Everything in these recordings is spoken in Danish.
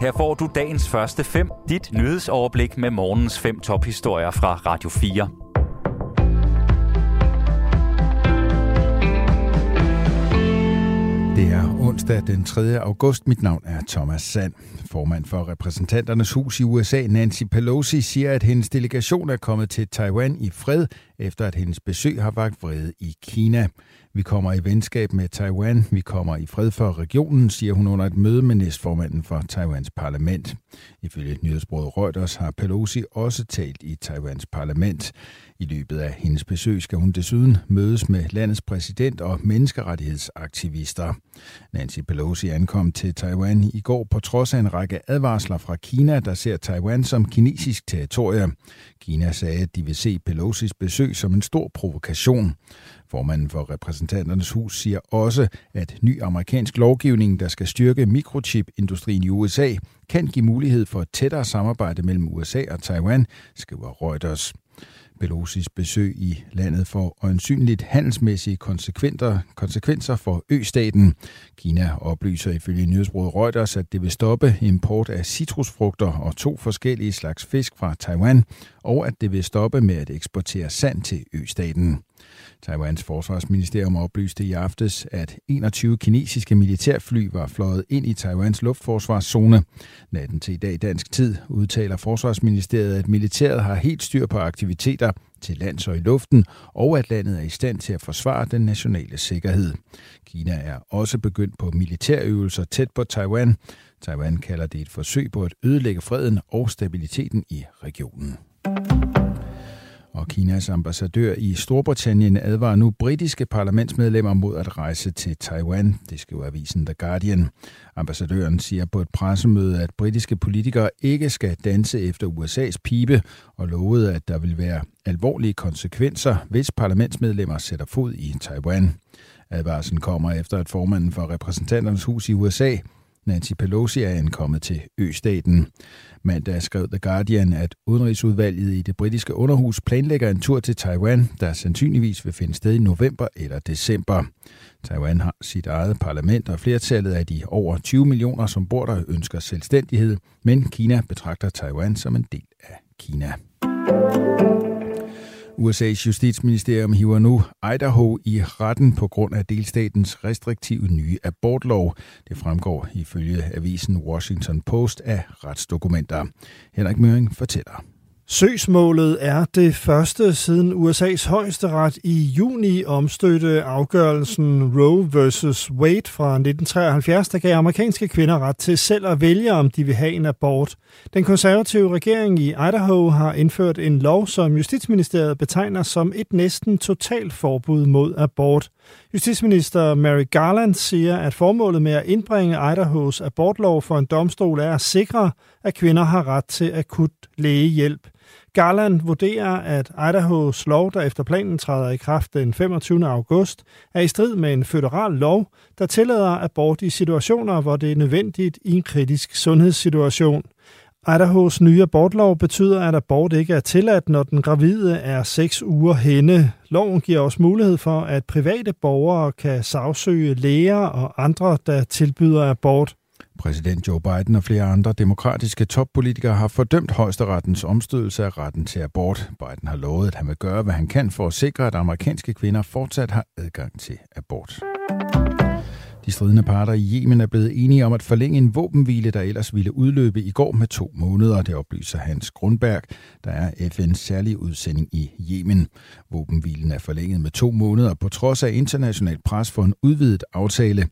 Her får du dagens første fem, dit nyhedsoverblik med morgens fem tophistorier fra Radio 4. Det er onsdag den 3. august. Mit navn er Thomas Sand. Formand for repræsentanternes hus i USA, Nancy Pelosi, siger, at hendes delegation er kommet til Taiwan i fred, efter at hendes besøg har vagt vrede i Kina. Vi kommer i venskab med Taiwan. Vi kommer i fred for regionen, siger hun under et møde med næstformanden for Taiwans parlament. Ifølge nyhedsbruget Reuters har Pelosi også talt i Taiwans parlament. I løbet af hendes besøg skal hun desuden mødes med landets præsident og menneskerettighedsaktivister. Nancy Pelosi ankom til Taiwan i går på trods af en række advarsler fra Kina, der ser Taiwan som kinesisk territorium. Kina sagde, at de vil se Pelosis besøg som en stor provokation. Formanden for repræsentanternes hus siger også, at ny amerikansk lovgivning, der skal styrke mikrochipindustrien i USA, kan give mulighed for et tættere samarbejde mellem USA og Taiwan, skriver Reuters. Pelosis besøg i landet får øjensynligt handelsmæssige konsekvenser for østaten. Kina oplyser ifølge nyhedsbruget Reuters, at det vil stoppe import af citrusfrugter og to forskellige slags fisk fra Taiwan, og at det vil stoppe med at eksportere sand til østaten. Taiwans forsvarsministerium oplyste i aftes, at 21 kinesiske militærfly var fløjet ind i Taiwans luftforsvarszone. Natten til i dag dansk tid udtaler forsvarsministeriet, at militæret har helt styr på aktiviteter til lands og i luften, og at landet er i stand til at forsvare den nationale sikkerhed. Kina er også begyndt på militærøvelser tæt på Taiwan. Taiwan kalder det et forsøg på at ødelægge freden og stabiliteten i regionen. Og Kinas ambassadør i Storbritannien advarer nu britiske parlamentsmedlemmer mod at rejse til Taiwan, det skriver avisen The Guardian. Ambassadøren siger på et pressemøde, at britiske politikere ikke skal danse efter USA's pibe, og lovede, at der vil være alvorlige konsekvenser, hvis parlamentsmedlemmer sætter fod i Taiwan. Advarslen kommer efter, at formanden for repræsentanternes hus i USA Nancy Pelosi er ankommet til Østaten. Mandag skrev The Guardian, at udenrigsudvalget i det britiske underhus planlægger en tur til Taiwan, der sandsynligvis vil finde sted i november eller december. Taiwan har sit eget parlament, og flertallet af de over 20 millioner, som bor der, ønsker selvstændighed, men Kina betragter Taiwan som en del af Kina. USA's justitsministerium hiver nu Idaho i retten på grund af delstatens restriktive nye abortlov. Det fremgår ifølge avisen Washington Post af retsdokumenter. Henrik Møring fortæller. Søgsmålet er det første siden USA's højesteret i juni omstødte afgørelsen Roe vs. Wade fra 1973, der gav amerikanske kvinder ret til selv at vælge, om de vil have en abort. Den konservative regering i Idaho har indført en lov, som Justitsministeriet betegner som et næsten totalt forbud mod abort. Justitsminister Mary Garland siger, at formålet med at indbringe Idahos abortlov for en domstol er at sikre, at kvinder har ret til akut lægehjælp. Garland vurderer, at Idahos lov, der efter planen træder i kraft den 25. august, er i strid med en føderal lov, der tillader abort i situationer, hvor det er nødvendigt i en kritisk sundhedssituation. Idahos nye abortlov betyder, at abort ikke er tilladt, når den gravide er 6 uger henne. Loven giver også mulighed for, at private borgere kan sagsøge læger og andre, der tilbyder abort. Præsident Joe Biden og flere andre demokratiske toppolitikere har fordømt højesterettens omstødelse af retten til abort. Biden har lovet, at han vil gøre, hvad han kan for at sikre, at amerikanske kvinder fortsat har adgang til abort. De stridende parter i Yemen er blevet enige om at forlænge en våbenhvile, der ellers ville udløbe i går med to måneder. Det oplyser Hans Grundberg, der er FN's særlige udsending i Yemen. Våbenhvilen er forlænget med to måneder på trods af international pres for en udvidet aftale.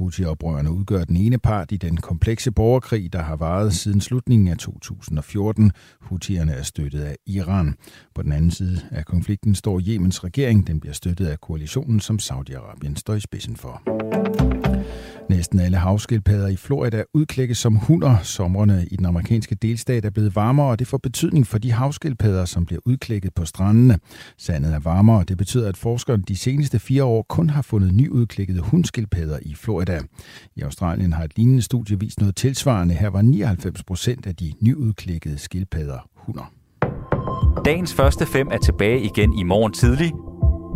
Houthi-oprørerne udgør den ene part i den komplekse borgerkrig, der har varet siden slutningen af 2014. Houthierne er støttet af Iran. På den anden side af konflikten står Jemens regering. Den bliver støttet af koalitionen, som Saudi-Arabien står i spidsen for. Næsten alle havskildpadder i Florida udklækkes som hunder. Sommerne i den amerikanske delstat er blevet varmere, og det får betydning for de havskildpadder, som bliver udklækket på strandene. Sandet er varmere, og det betyder, at forskerne de seneste fire år kun har fundet nyudklækkede hundskildpadder i Florida. I Australien har et lignende studie vist noget tilsvarende. Her var 99 procent af de nyudklækkede skildpadder hunder. Dagens første fem er tilbage igen i morgen tidlig.